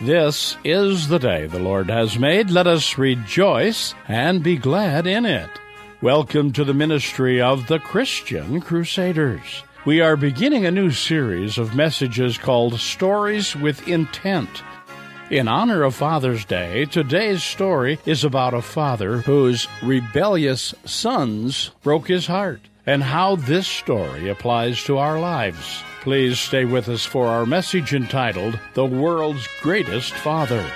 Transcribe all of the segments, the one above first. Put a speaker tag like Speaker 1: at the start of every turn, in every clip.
Speaker 1: This is the day the Lord has made. Let us rejoice and be glad in it. Welcome to the ministry of the Christian Crusaders. We are beginning a new series of messages called Stories with Intent. In honor of Father's Day, today's story is about a father whose rebellious sons broke his heart and how this story applies to our lives. Please stay with us for our message entitled The World's Greatest Father.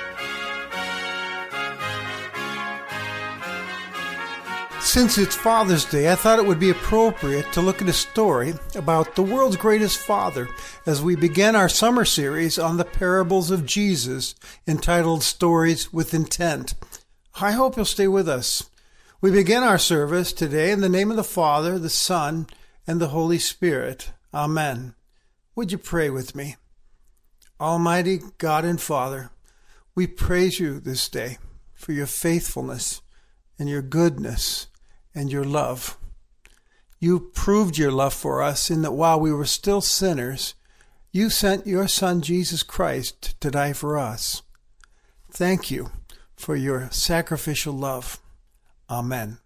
Speaker 2: Since it's Father's Day, I thought it would be appropriate to look at a story about the world's greatest father as we begin our summer series on the parables of Jesus entitled Stories with Intent. I hope you'll stay with us. We begin our service today in the name of the Father, the Son, and the Holy Spirit. Amen. Would you pray with me? Almighty God and Father, we praise you this day for your faithfulness and your goodness and your love. You proved your love for us in that while we were still sinners, you sent your Son Jesus Christ to die for us. Thank you for your sacrificial love. Amen.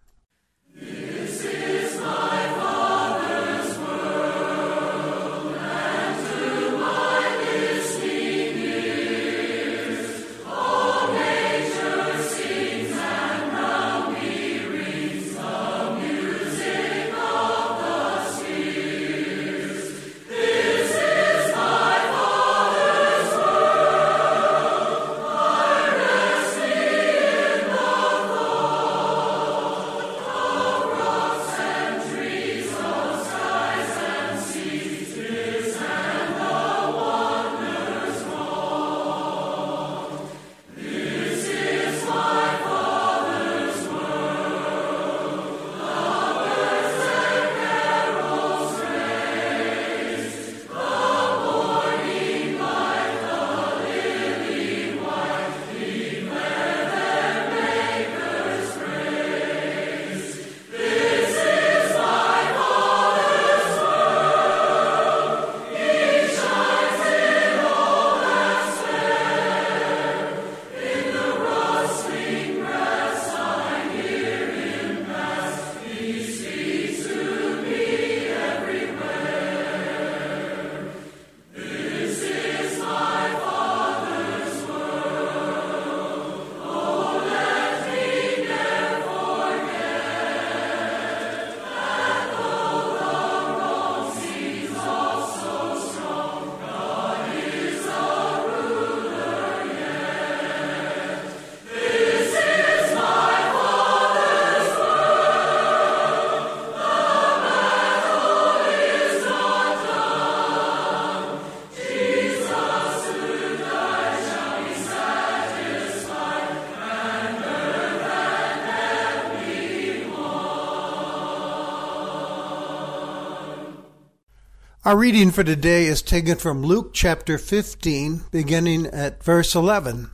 Speaker 2: Our reading for today is taken from Luke chapter 15, beginning at verse 11.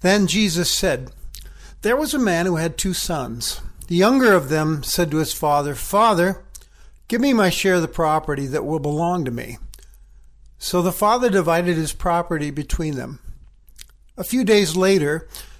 Speaker 2: Then Jesus said, There was a man who had two sons. The younger of them said to his father, Father, give me my share of the property that will belong to me. So the father divided his property between them. A few days later,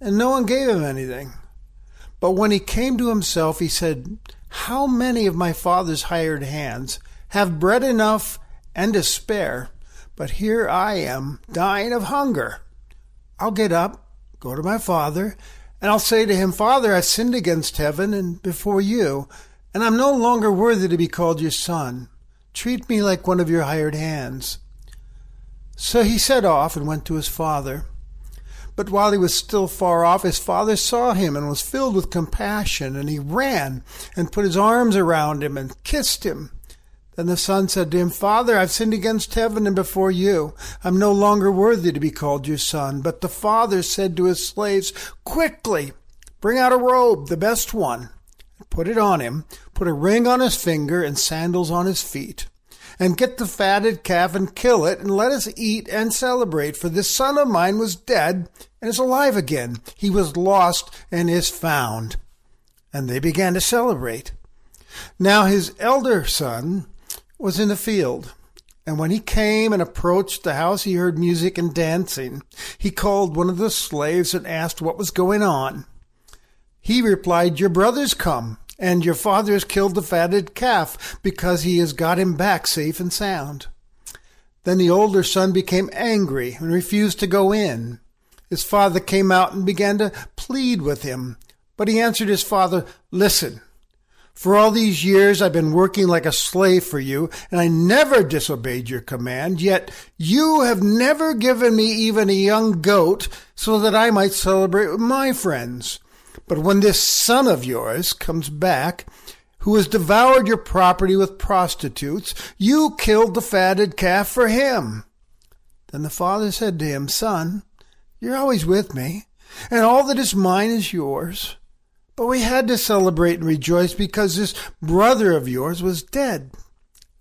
Speaker 2: and no one gave him anything. But when he came to himself, he said, How many of my father's hired hands have bread enough and to spare, but here I am dying of hunger? I'll get up, go to my father, and I'll say to him, Father, I've sinned against heaven and before you, and I'm no longer worthy to be called your son. Treat me like one of your hired hands. So he set off and went to his father. But while he was still far off, his father saw him and was filled with compassion, and he ran and put his arms around him and kissed him. Then the son said to him, Father, I've sinned against heaven and before you. I'm no longer worthy to be called your son. But the father said to his slaves, Quickly, bring out a robe, the best one, and put it on him. Put a ring on his finger and sandals on his feet. And get the fatted calf and kill it, and let us eat and celebrate. For this son of mine was dead and is alive again. He was lost and is found. And they began to celebrate. Now his elder son, was in the field. And when he came and approached the house, he heard music and dancing. He called one of the slaves and asked what was going on. He replied, Your brother's come, and your father has killed the fatted calf because he has got him back safe and sound. Then the older son became angry and refused to go in. His father came out and began to plead with him. But he answered his father, Listen, for all these years I've been working like a slave for you, and I never disobeyed your command, yet you have never given me even a young goat so that I might celebrate with my friends. But when this son of yours comes back, who has devoured your property with prostitutes, you killed the fatted calf for him. Then the father said to him, Son, you're always with me, and all that is mine is yours. But we had to celebrate and rejoice because this brother of yours was dead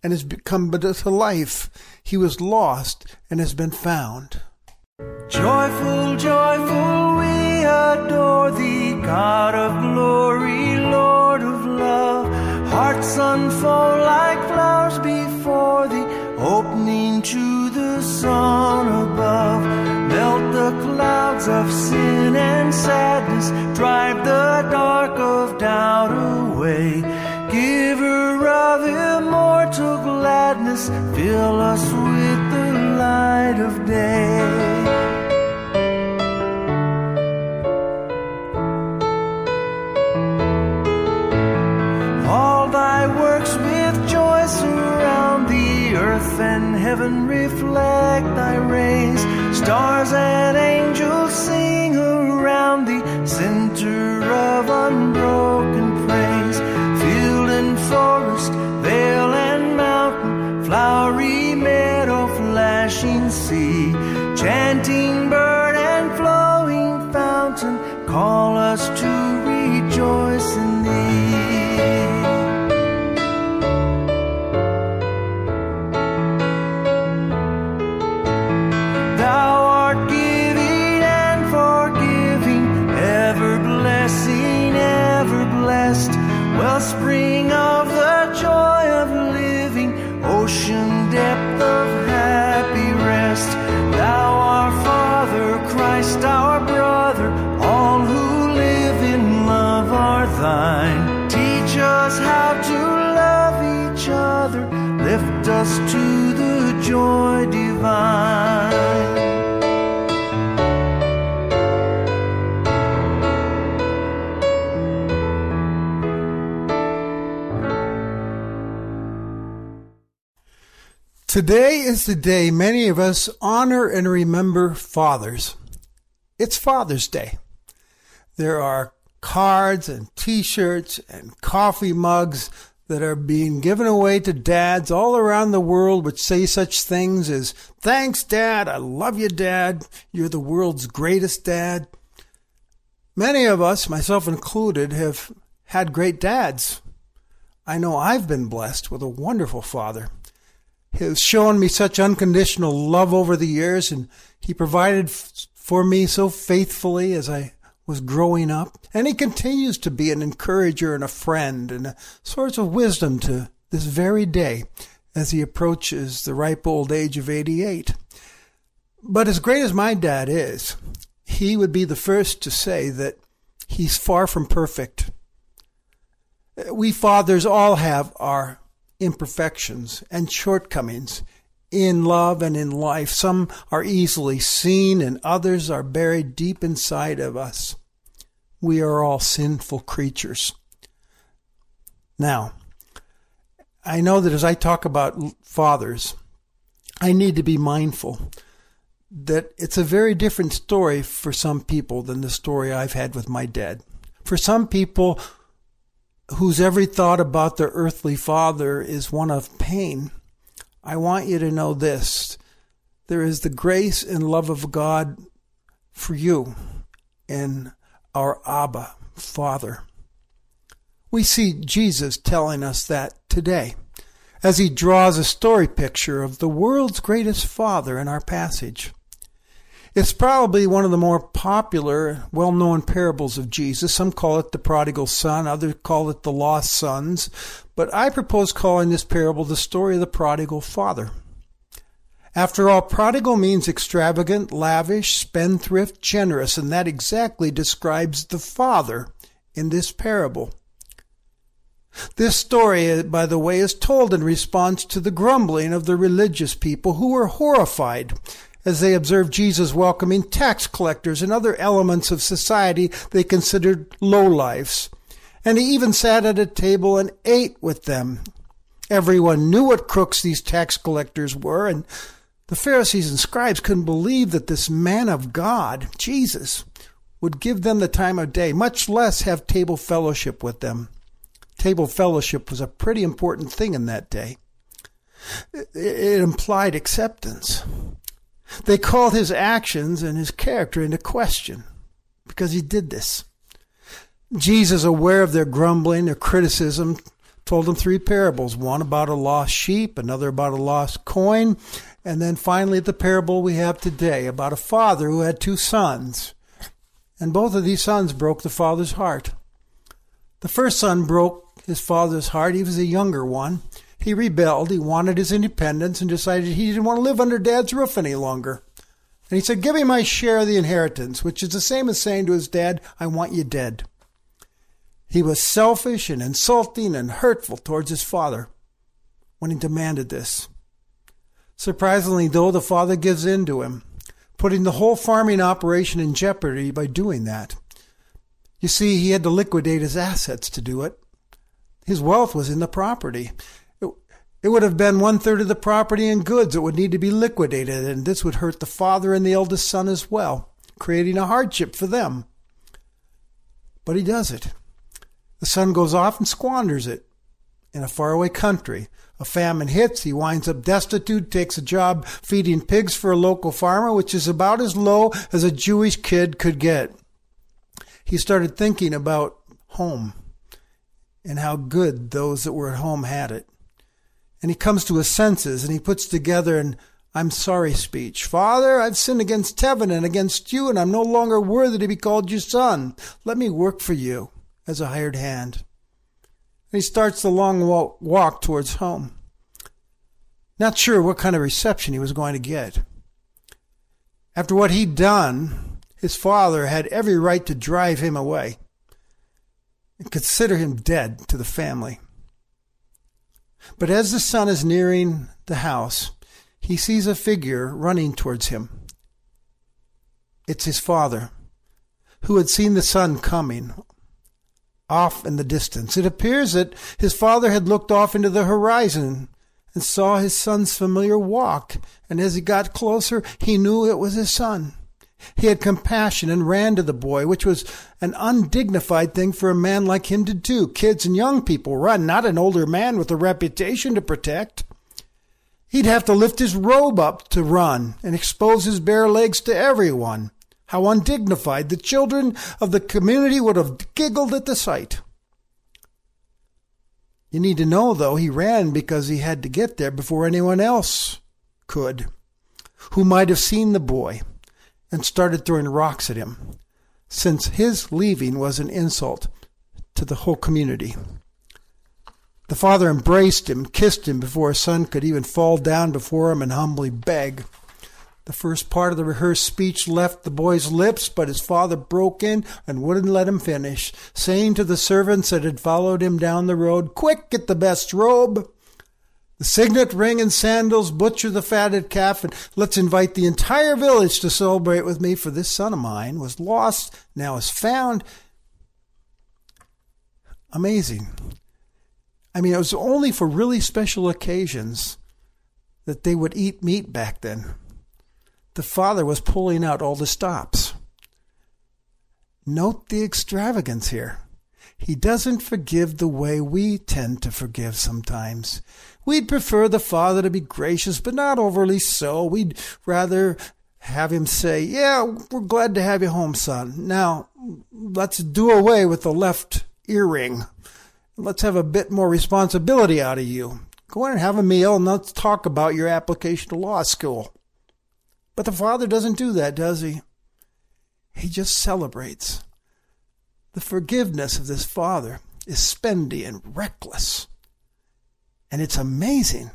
Speaker 2: and has come to life. He was lost and has been found.
Speaker 3: Joyful, joyful, we adore thee, God of glory, Lord of love. Hearts unfold like flowers before thee, opening to the sun above. The clouds of sin and sadness, drive the dark of doubt away. Giver of immortal gladness, fill us with the light of day. All thy works with joy surround the earth and heaven reflect thy rays. Stars and angels sing around the center of unbroken praise. Field and forest, vale and mountain, flowery meadow, flashing sea, chanting bird and flowing fountain, call us to
Speaker 2: Today is the day many of us honor and remember fathers. It's Father's Day. There are cards and t-shirts and coffee mugs that are being given away to dads all around the world which say such things as, thanks dad, I love you dad, you're the world's greatest dad. Many of us, myself included, have had great dads. I know I've been blessed with a wonderful father. Has shown me such unconditional love over the years, and he provided f- for me so faithfully as I was growing up. And he continues to be an encourager and a friend and a source of wisdom to this very day as he approaches the ripe old age of 88. But as great as my dad is, he would be the first to say that he's far from perfect. We fathers all have our imperfections and shortcomings in love and in life. Some are easily seen and others are buried deep inside of us. We are all sinful creatures. Now, I know that as I talk about fathers, I need to be mindful that it's a very different story for some people than the story I've had with my dad. For some people, whose every thought about their earthly father is one of pain, I want you to know this. There is the grace and love of God for you in our Abba, Father. We see Jesus telling us that today as he draws a story picture of the world's greatest father in our passage. It's probably one of the more popular, well known parables of Jesus. Some call it the prodigal son, others call it the lost sons, but I propose calling this parable the story of the prodigal father. After all, prodigal means extravagant, lavish, spendthrift, generous, and that exactly describes the father in this parable. This story, by the way, is told in response to the grumbling of the religious people who were horrified as they observed Jesus welcoming tax collectors and other elements of society they considered lowlifes. And he even sat at a table and ate with them. Everyone knew what crooks these tax collectors were, and the Pharisees and scribes couldn't believe that this man of God, Jesus, would give them the time of day, much less have table fellowship with them. Table fellowship was a pretty important thing in that day. It implied acceptance. They called his actions and his character into question because he did this. Jesus, aware of their grumbling, their criticism, told them three parables one about a lost sheep, another about a lost coin, and then finally the parable we have today about a father who had two sons. And both of these sons broke the father's heart. The first son broke his father's heart. He was a younger one. He rebelled. He wanted his independence and decided he didn't want to live under dad's roof any longer. And he said, Give me my share of the inheritance, which is the same as saying to his dad, I want you dead. He was selfish and insulting and hurtful towards his father when he demanded this. Surprisingly, though, the father gives in to him, putting the whole farming operation in jeopardy by doing that. You see, he had to liquidate his assets to do it. His wealth was in the property. It would have been one third of the property and goods that would need to be liquidated, and this would hurt the father and the eldest son as well, creating a hardship for them. But he does it. The son goes off and squanders it in a faraway country. A famine hits, he winds up destitute, takes a job feeding pigs for a local farmer, which is about as low as a Jewish kid could get. He started thinking about home and how good those that were at home had it and he comes to his senses and he puts together an I'm sorry speech. Father, I've sinned against heaven and against you, and I'm no longer worthy to be called your son. Let me work for you as a hired hand. And he starts the long walk towards home. Not sure what kind of reception he was going to get. After what he'd done, his father had every right to drive him away and consider him dead to the family. But as the son is nearing the house, he sees a figure running towards him. It's his father, who had seen the son coming off in the distance. It appears that his father had looked off into the horizon and saw his son's familiar walk, and as he got closer, he knew it was his son. He had compassion and ran to the boy, which was an undignified thing for a man like him to do. Kids and young people run, not an older man with a reputation to protect. He'd have to lift his robe up to run and expose his bare legs to everyone. How undignified. The children of the community would have giggled at the sight. You need to know, though, he ran because he had to get there before anyone else could, who might have seen the boy and started throwing rocks at him, since his leaving was an insult to the whole community. The father embraced him, kissed him before his son could even fall down before him and humbly beg. The first part of the rehearsed speech left the boy's lips, but his father broke in and wouldn't let him finish, saying to the servants that had followed him down the road, Quick, get the best robe! The signet ring and sandals, butcher the fatted calf, and let's invite the entire village to celebrate with me, for this son of mine was lost, now is found. Amazing. I mean, it was only for really special occasions that they would eat meat back then. The father was pulling out all the stops. Note the extravagance here. He doesn't forgive the way we tend to forgive sometimes. We'd prefer the Father to be gracious, but not overly so. We'd rather have him say, Yeah, we're glad to have you home, son. Now, let's do away with the left earring. Let's have a bit more responsibility out of you. Go in and have a meal and let's talk about your application to law school. But the Father doesn't do that, does he? He just celebrates. The forgiveness of this Father is spendy and reckless. And it's amazing.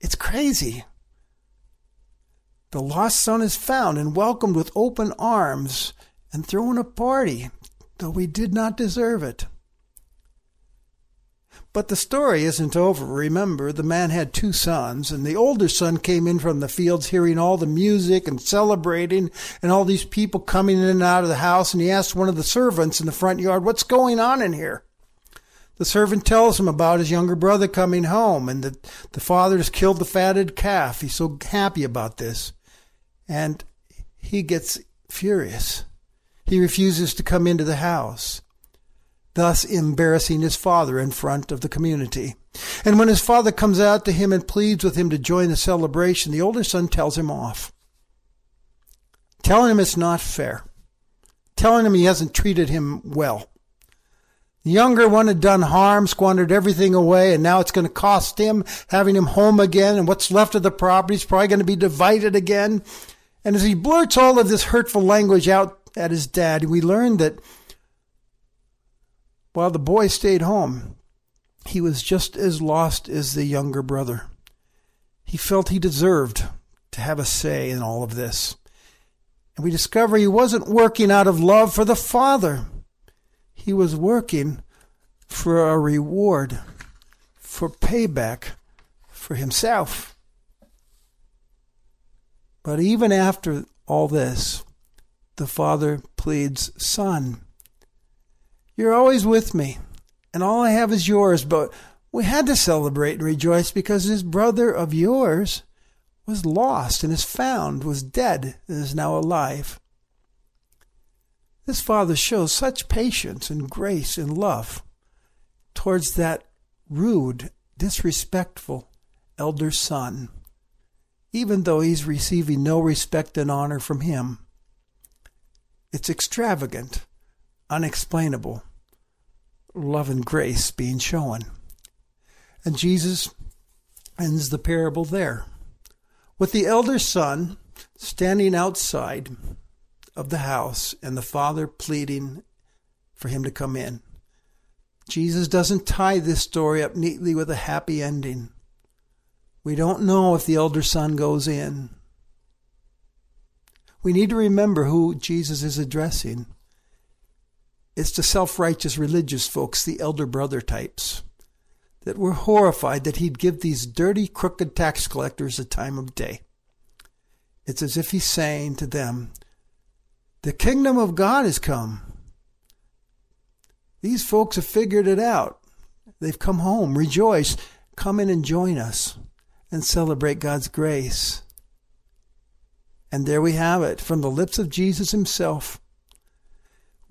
Speaker 2: It's crazy. The lost son is found and welcomed with open arms and thrown a party, though we did not deserve it. But the story isn't over. Remember, the man had two sons, and the older son came in from the fields hearing all the music and celebrating, and all these people coming in and out of the house, and he asked one of the servants in the front yard, What's going on in here? The servant tells him about his younger brother coming home, and that the father has killed the fatted calf. He's so happy about this. And he gets furious. He refuses to come into the house thus embarrassing his father in front of the community. And when his father comes out to him and pleads with him to join the celebration, the older son tells him off, telling him it's not fair, telling him he hasn't treated him well. The younger one had done harm, squandered everything away, and now it's going to cost him having him home again, and what's left of the property is probably going to be divided again. And as he blurts all of this hurtful language out at his dad, we learn that while the boy stayed home, he was just as lost as the younger brother. He felt he deserved to have a say in all of this. And we discover he wasn't working out of love for the Father. He was working for a reward, for payback for himself. But even after all this, the Father pleads, Son, you're always with me, and all I have is yours. But we had to celebrate and rejoice because this brother of yours was lost and is found, was dead, and is now alive. This father shows such patience and grace and love towards that rude, disrespectful elder son, even though he's receiving no respect and honor from him. It's extravagant, unexplainable love and grace being shown. And Jesus ends the parable there with the elder son standing outside of the house and the father pleading for him to come in. Jesus doesn't tie this story up neatly with a happy ending. We don't know if the elder son goes in. We need to remember who Jesus is addressing. It's the self righteous religious folks, the elder brother types, that were horrified that he'd give these dirty, crooked tax collectors a time of day. It's as if he's saying to them, The kingdom of God has come. These folks have figured it out. They've come home. Rejoice. Come in and join us and celebrate God's grace. And there we have it from the lips of Jesus himself.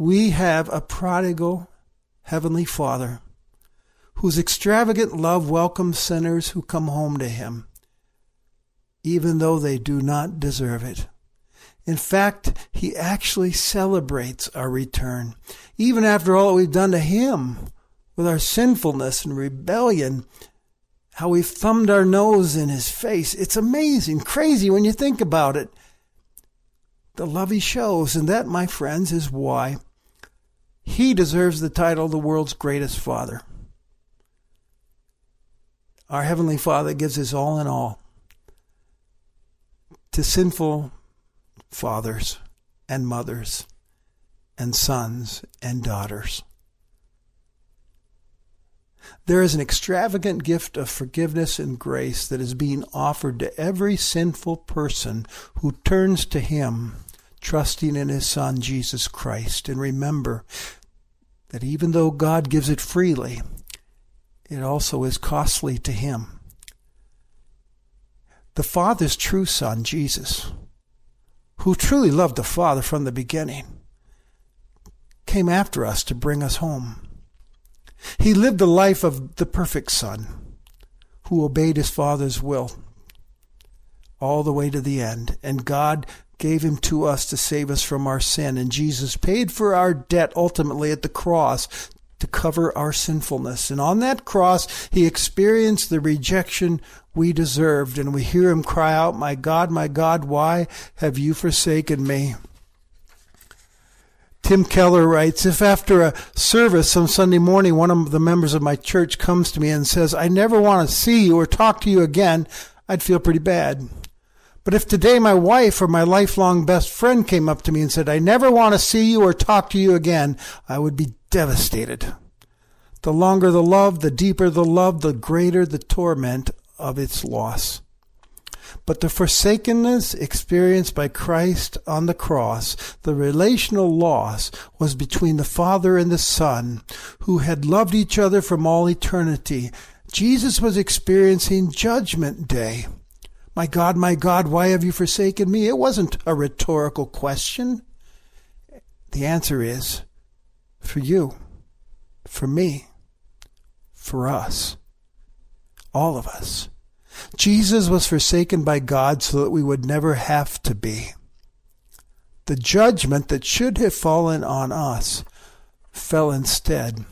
Speaker 2: We have a prodigal Heavenly Father whose extravagant love welcomes sinners who come home to Him, even though they do not deserve it. In fact, He actually celebrates our return, even after all that we've done to Him with our sinfulness and rebellion, how we've thumbed our nose in His face. It's amazing, crazy when you think about it. The love He shows, and that, my friends, is why he deserves the title the world's greatest father. Our Heavenly Father gives his all in all to sinful fathers and mothers and sons and daughters. There is an extravagant gift of forgiveness and grace that is being offered to every sinful person who turns to Him, trusting in His Son, Jesus Christ. And remember, that even though God gives it freely, it also is costly to Him. The Father's true Son, Jesus, who truly loved the Father from the beginning, came after us to bring us home. He lived the life of the perfect Son who obeyed his Father's will all the way to the end. And God gave him to us to save us from our sin. And Jesus paid for our debt ultimately at the cross to cover our sinfulness. And on that cross, he experienced the rejection we deserved. And we hear him cry out, My God, my God, why have you forsaken me? Tim Keller writes, if after a service some Sunday morning one of the members of my church comes to me and says, I never want to see you or talk to you again, I'd feel pretty bad. But if today my wife or my lifelong best friend came up to me and said, I never want to see you or talk to you again, I would be devastated. The longer the love, the deeper the love, the greater the torment of its loss. But the forsakenness experienced by Christ on the cross, the relational loss, was between the Father and the Son, who had loved each other from all eternity. Jesus was experiencing Judgment Day. My God, my God, why have you forsaken me? It wasn't a rhetorical question. The answer is for you, for me, for us, all of us. Jesus was forsaken by God so that we would never have to be. The judgment that should have fallen on us fell instead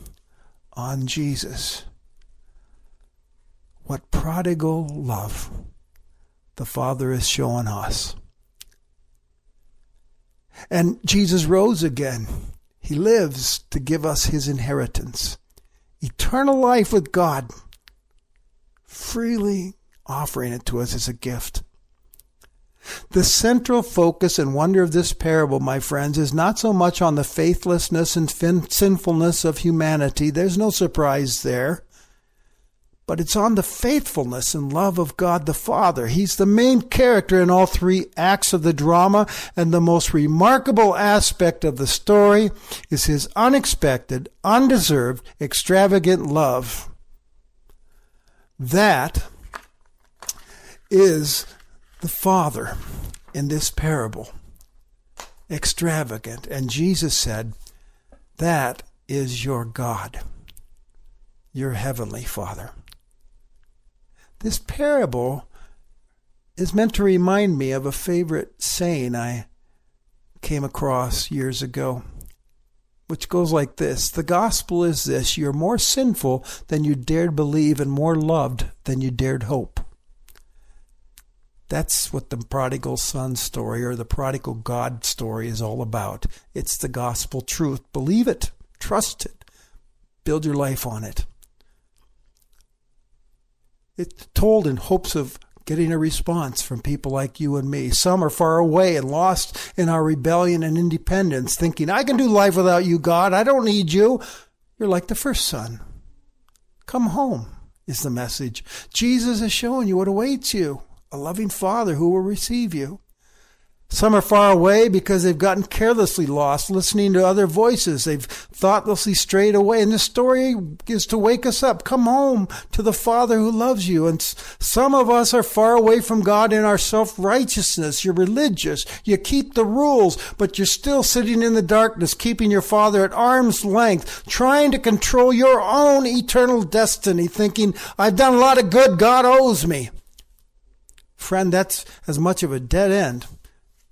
Speaker 2: on Jesus. What prodigal love the Father is showing us. And Jesus rose again. He lives to give us his inheritance eternal life with God, freely offering it to us as a gift. The central focus and wonder of this parable, my friends, is not so much on the faithlessness and fin- sinfulness of humanity. There's no surprise there. But it's on the faithfulness and love of God the Father. He's the main character in all three acts of the drama, and the most remarkable aspect of the story is his unexpected, undeserved, extravagant love. That is the Father in this parable. Extravagant. And Jesus said, That is your God, your heavenly Father. This parable is meant to remind me of a favorite saying I came across years ago, which goes like this The gospel is this you're more sinful than you dared believe, and more loved than you dared hope. That's what the prodigal son story or the prodigal God story is all about. It's the gospel truth. Believe it, trust it, build your life on it. It's told in hopes of getting a response from people like you and me. Some are far away and lost in our rebellion and independence, thinking, I can do life without you, God. I don't need you. You're like the first son. Come home, is the message. Jesus is showing you what awaits you a loving Father who will receive you. Some are far away because they've gotten carelessly lost, listening to other voices. They've thoughtlessly strayed away. And this story is to wake us up. Come home to the Father who loves you. And some of us are far away from God in our self-righteousness. You're religious. You keep the rules, but you're still sitting in the darkness, keeping your Father at arm's length, trying to control your own eternal destiny, thinking, I've done a lot of good. God owes me. Friend, that's as much of a dead end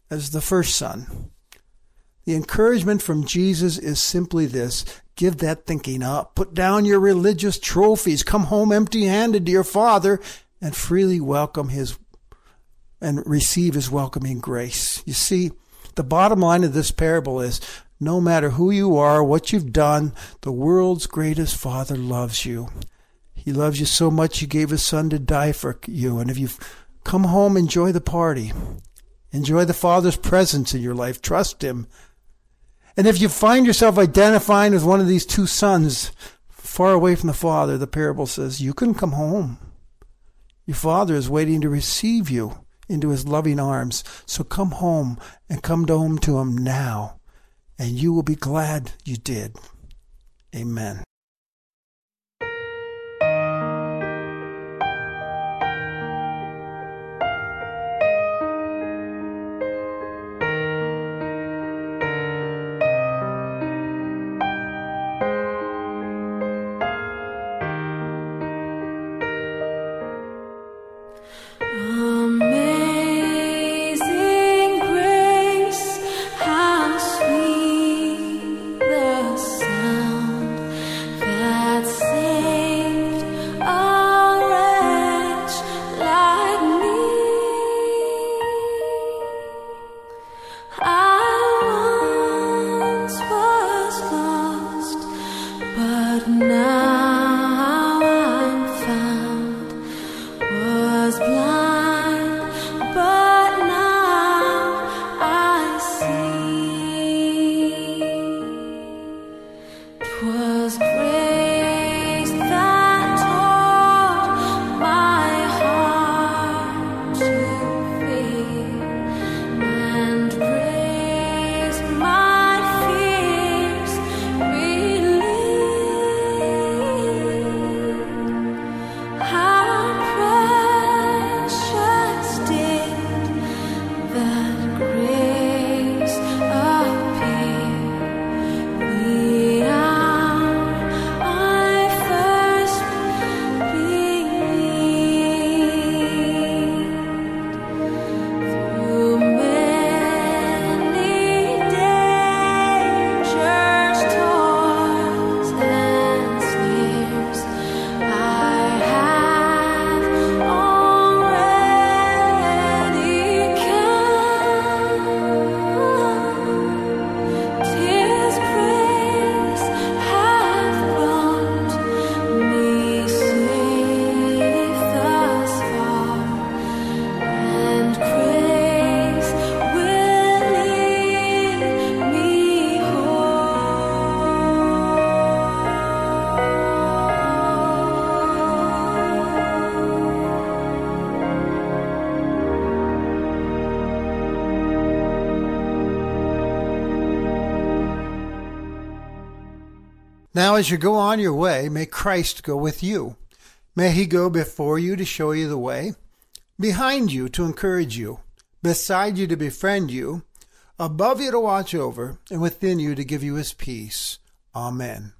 Speaker 2: as the first son. The encouragement from Jesus is simply this give that thinking up. Put down your religious trophies. Come home empty handed to your Father and freely welcome His and receive His welcoming grace. You see, the bottom line of this parable is no matter who you are, what you've done, the world's greatest Father loves you. He loves you so much, He gave His Son to die for you. And if you've Come home, enjoy the party. Enjoy the Father's presence in your life. Trust Him. And if you find yourself identifying with one of these two sons far away from the Father, the parable says, you can come home. Your Father is waiting to receive you into His loving arms. So come home and come home to Him now, and you will be glad you did. Amen. Now, as you go on your way, may Christ go with you. May he go before you to show you the way, behind you to encourage you, beside you to befriend you, above you to watch over, and within you to give you his peace. Amen.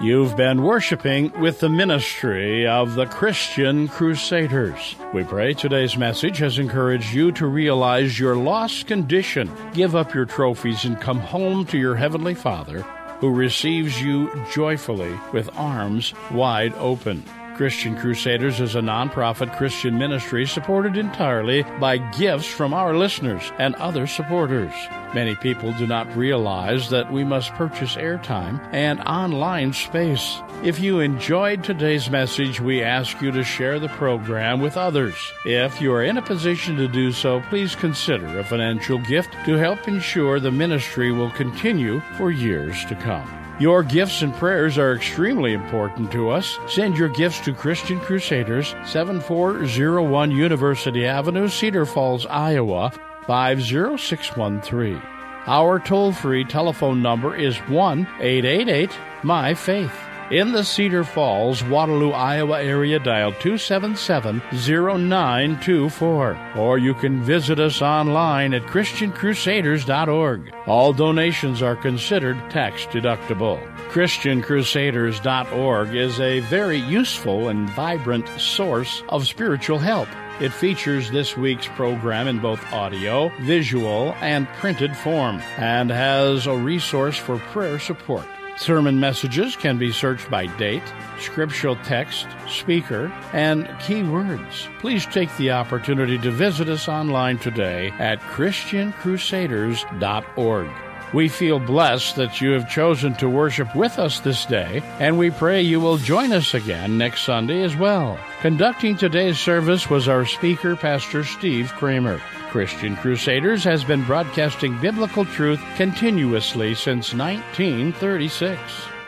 Speaker 1: You've been worshiping with the ministry of the Christian Crusaders. We pray today's message has encouraged you to realize your lost condition, give up your trophies, and come home to your Heavenly Father who receives you joyfully with arms wide open. Christian Crusaders is a nonprofit Christian ministry supported entirely by gifts from our listeners and other supporters. Many people do not realize that we must purchase airtime and online space. If you enjoyed today's message, we ask you to share the program with others. If you are in a position to do so, please consider a financial gift to help ensure the ministry will continue for years to come. Your gifts and prayers are extremely important to us. Send your gifts to Christian Crusaders, 7401 University Avenue, Cedar Falls, Iowa, 50613. Our toll free telephone number is 1 888 My Faith. In the Cedar Falls, Waterloo, Iowa area, dial 277 0924. Or you can visit us online at ChristianCrusaders.org. All donations are considered tax deductible. ChristianCrusaders.org is a very useful and vibrant source of spiritual help. It features this week's program in both audio, visual, and printed form, and has a resource for prayer support. Sermon messages can be searched by date, scriptural text, speaker, and key words. Please take the opportunity to visit us online today at ChristianCrusaders.org. We feel blessed that you have chosen to worship with us this day, and we pray you will join us again next Sunday as well. Conducting today's service was our speaker, Pastor Steve Kramer. Christian Crusaders has been broadcasting biblical truth continuously since 1936.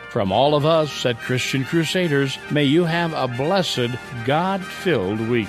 Speaker 1: From all of us at Christian Crusaders, may you have a blessed, God filled week.